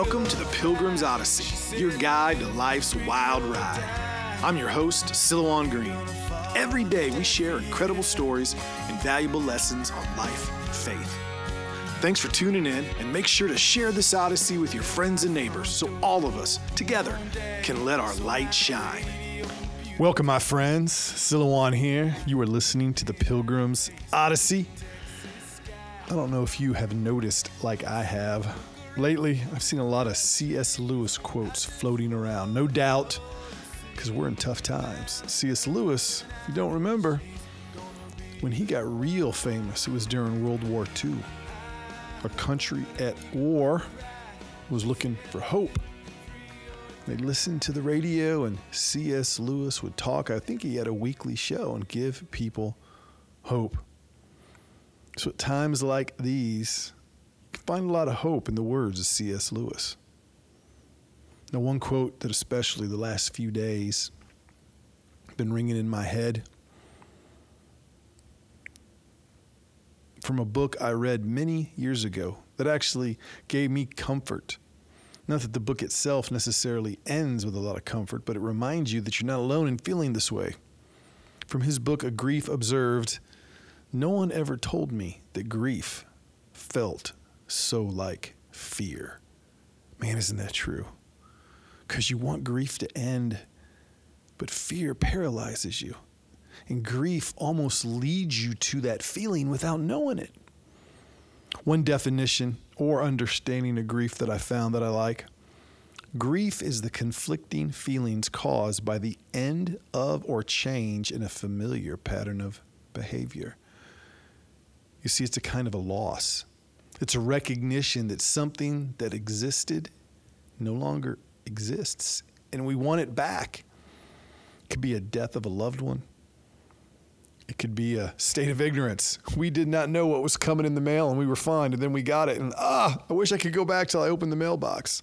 Welcome to the Pilgrim's Odyssey, your guide to life's wild ride. I'm your host, Silouan Green. Every day we share incredible stories and valuable lessons on life and faith. Thanks for tuning in, and make sure to share this Odyssey with your friends and neighbors so all of us, together, can let our light shine. Welcome, my friends. Silouan here. You are listening to the Pilgrim's Odyssey. I don't know if you have noticed, like I have, lately I've seen a lot of C.S. Lewis quotes floating around. No doubt, because we're in tough times. C.S. Lewis, if you don't remember, when he got real famous, it was during World War II. A country at war was looking for hope. They listened to the radio, and C.S. Lewis would talk. I think he had a weekly show and give people hope. So at times like these, find a lot of hope in the words of C.S. Lewis. Now, one quote that especially the last few days been ringing in my head from a book I read many years ago that actually gave me comfort. Not that the book itself necessarily ends with a lot of comfort, but it reminds you that you're not alone in feeling this way. From his book, A Grief Observed, no one ever told me that grief felt so like fear. Man, isn't that true? Because you want grief to end, but fear paralyzes you. And grief almost leads you to that feeling without knowing it. One definition or understanding of grief that I found that I like grief is the conflicting feelings caused by the end of or change in a familiar pattern of behavior. You see, it's a kind of a loss. It's a recognition that something that existed no longer exists, and we want it back. It could be a death of a loved one. It could be a state of ignorance. We did not know what was coming in the mail and we were fine, and then we got it, and ah, I wish I could go back till I opened the mailbox.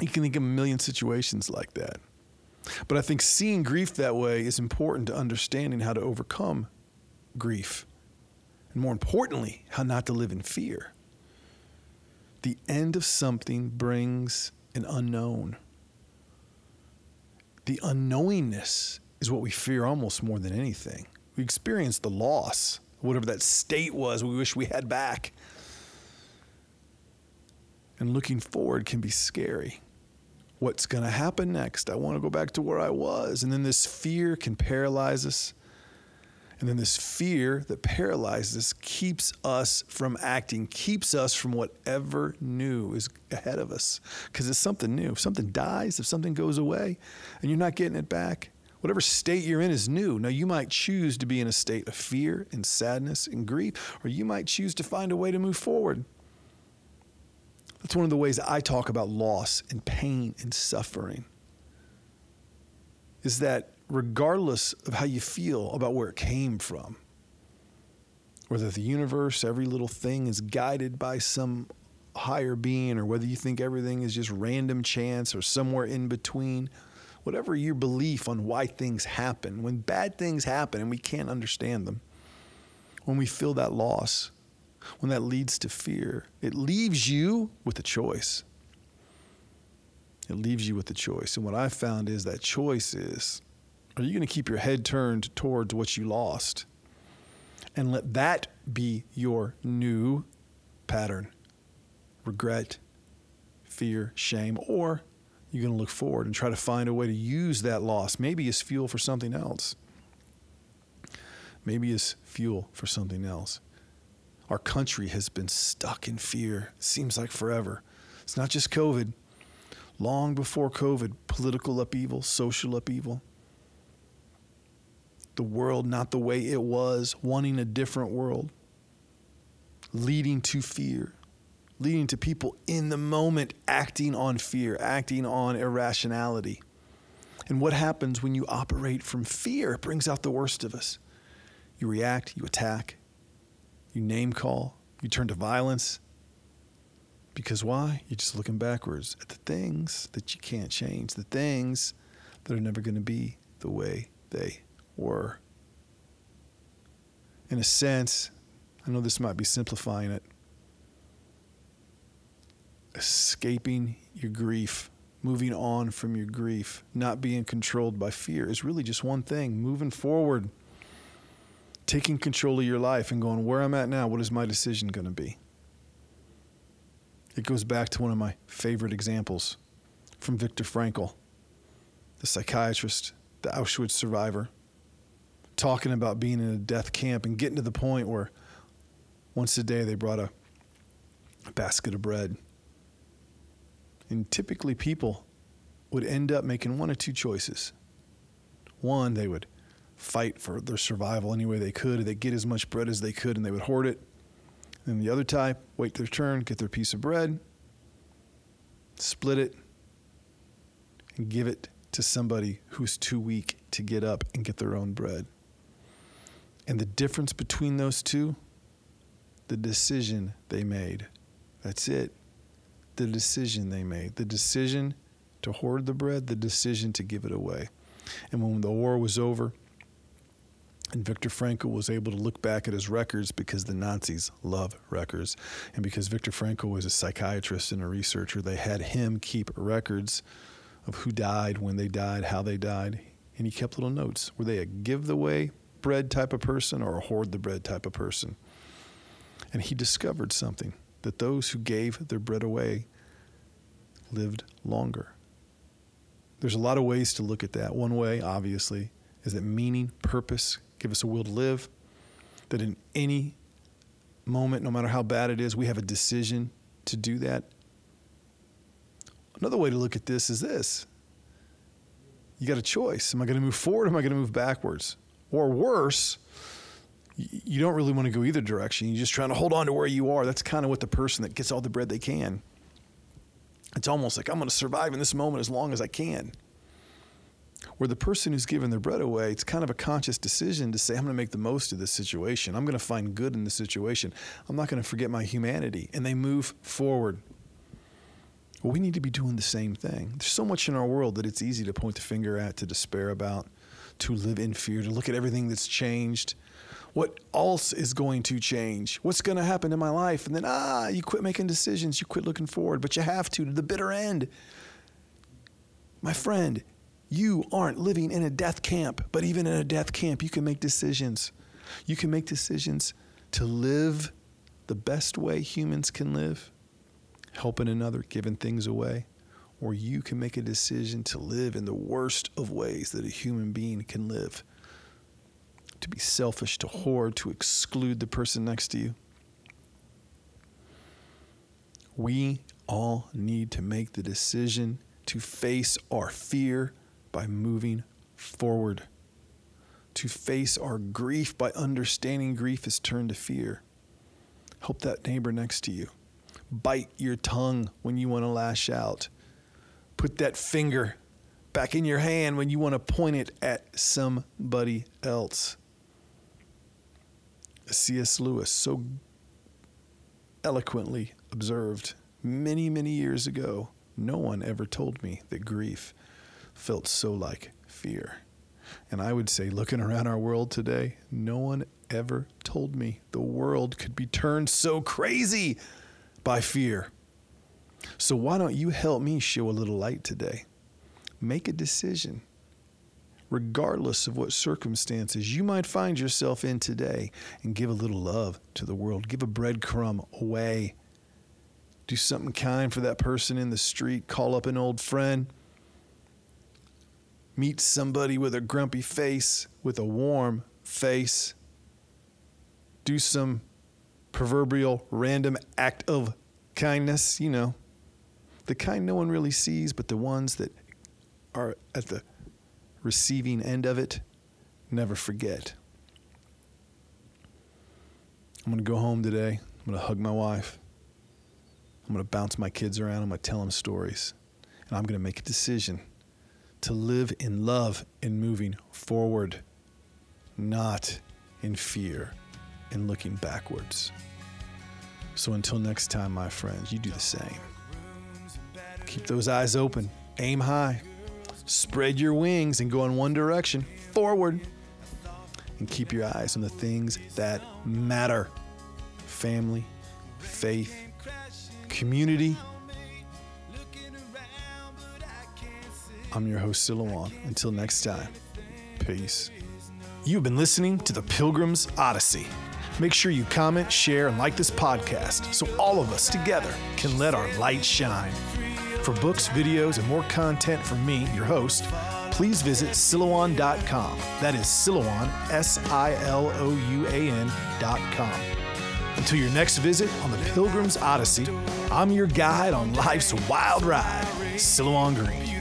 You can think of a million situations like that. But I think seeing grief that way is important to understanding how to overcome grief and more importantly, how not to live in fear. The end of something brings an unknown. The unknowingness is what we fear almost more than anything. We experience the loss, whatever that state was we wish we had back. And looking forward can be scary. What's going to happen next? I want to go back to where I was. And then this fear can paralyze us and then this fear that paralyzes us keeps us from acting, keeps us from whatever new is ahead of us. Because it's something new. If something dies, if something goes away, and you're not getting it back, whatever state you're in is new. Now, you might choose to be in a state of fear and sadness and grief, or you might choose to find a way to move forward. That's one of the ways I talk about loss and pain and suffering. Is that regardless of how you feel about where it came from. Whether the universe, every little thing is guided by some higher being, or whether you think everything is just random chance or somewhere in between, whatever your belief on why things happen, when bad things happen and we can't understand them, when we feel that loss, when that leads to fear, it leaves you with a choice. It leaves you with a choice. And what I found is that choice is are you going to keep your head turned towards what you lost and let that be your new pattern? Regret, fear, shame, or you're going to look forward and try to find a way to use that loss, maybe as fuel for something else. Maybe as fuel for something else. Our country has been stuck in fear, seems like forever. It's not just COVID. Long before COVID, political upheaval, social upheaval, the world not the way it was, wanting a different world, leading to fear, leading to people in the moment acting on fear, acting on irrationality. And what happens when you operate from fear? It brings out the worst of us. You react, you attack, you name call, you turn to violence. Because why? You're just looking backwards at the things that you can't change, the things that are never going to be the way they were. In a sense, I know this might be simplifying it. escaping your grief, moving on from your grief, not being controlled by fear is really just one thing moving forward, taking control of your life and going, where I'm at now, what is my decision going to be? It goes back to one of my favorite examples from Viktor Frankl, the psychiatrist, the Auschwitz survivor, talking about being in a death camp and getting to the point where once a day they brought a, basket of bread. And typically people would end up making one or two choices. One, they would fight for their survival any way they could, they'd get as much bread as they could and they would hoard it. And the other type, wait their turn, get their piece of bread, split it, and give it to somebody who's too weak to get up and get their own bread. And the difference between those two, the decision they made. That's it. The decision they made. The decision to hoard the bread, the decision to give it away. And when the war was over, and Viktor Frankl was able to look back at his records because the Nazis love records. And because Viktor Frankl was a psychiatrist and a researcher, they had him keep records of who died, when they died, how they died. And he kept little notes. Were they a give the way bread type of person or a hoard the bread type of person? And he discovered something that those who gave their bread away lived longer. There's a lot of ways to look at that. One way, obviously, is that meaning, purpose, give us a will to live, that in any moment, no matter how bad it is, we have a decision to do that. Another way to look at this is this you got a choice. Am I going to move forward? am I going to move backwards? Or worse, you don't really want to go either direction. You're just trying to hold on to where you are. That's kind of what the person that gets all the bread they can. It's almost like I'm going to survive in this moment as long as I can. Where the person who's giving their bread away, it's kind of a conscious decision to say, I'm going to make the most of this situation. I'm going to find good in the situation. I'm not going to forget my humanity. And they move forward. Well, we need to be doing the same thing. There's so much in our world that it's easy to point the finger at, to despair about, to live in fear, to look at everything that's changed. What else is going to change? What's going to happen in my life? And then, ah, you quit making decisions. You quit looking forward, but you have to to the bitter end. My friend, you aren't living in a death camp, but even in a death camp, you can make decisions. You can make decisions to live the best way humans can live, helping another, giving things away. Or you can make a decision to live in the worst of ways that a human being can live to be selfish, to hoard, to exclude the person next to you. We all need to make the decision to face our fear by moving forward, to face our grief by understanding grief is turned to fear. Help that neighbor next to you. Bite your tongue when you want to lash out. Put that finger back in your hand when you want to point it at somebody else. C.S. Lewis so eloquently observed many, many years ago no one ever told me that grief felt so like fear. And I would say, looking around our world today, no one ever told me the world could be turned so crazy by fear. So, why don't you help me show a little light today? Make a decision, regardless of what circumstances you might find yourself in today, and give a little love to the world. Give a breadcrumb away. Do something kind for that person in the street. Call up an old friend meet somebody with a grumpy face with a warm face, do some proverbial random act of kindness, you know, the kind no one really sees, but the ones that are at the receiving end of it never forget. I'm going to go home today. I'm going to hug my wife. I'm going to bounce my kids around. I'm going to tell them stories. And I'm going to make a decision to live in love and moving forward, not in fear and looking backwards. So until next time, my friends, you do the same. Keep those eyes open, aim high, spread your wings and go in one direction forward. And keep your eyes on the things that matter family, faith, community. I'm your host, Silouan. Until next time, peace. You've been listening to The Pilgrim's Odyssey. Make sure you comment, share, and like this podcast so all of us together can let our light shine. For books, videos, and more content from me, your host, please visit Silouan.com. That is Silouan, S I L O U A N.com. Until your next visit on the Pilgrim's Odyssey, I'm your guide on life's wild ride, Silouan Green.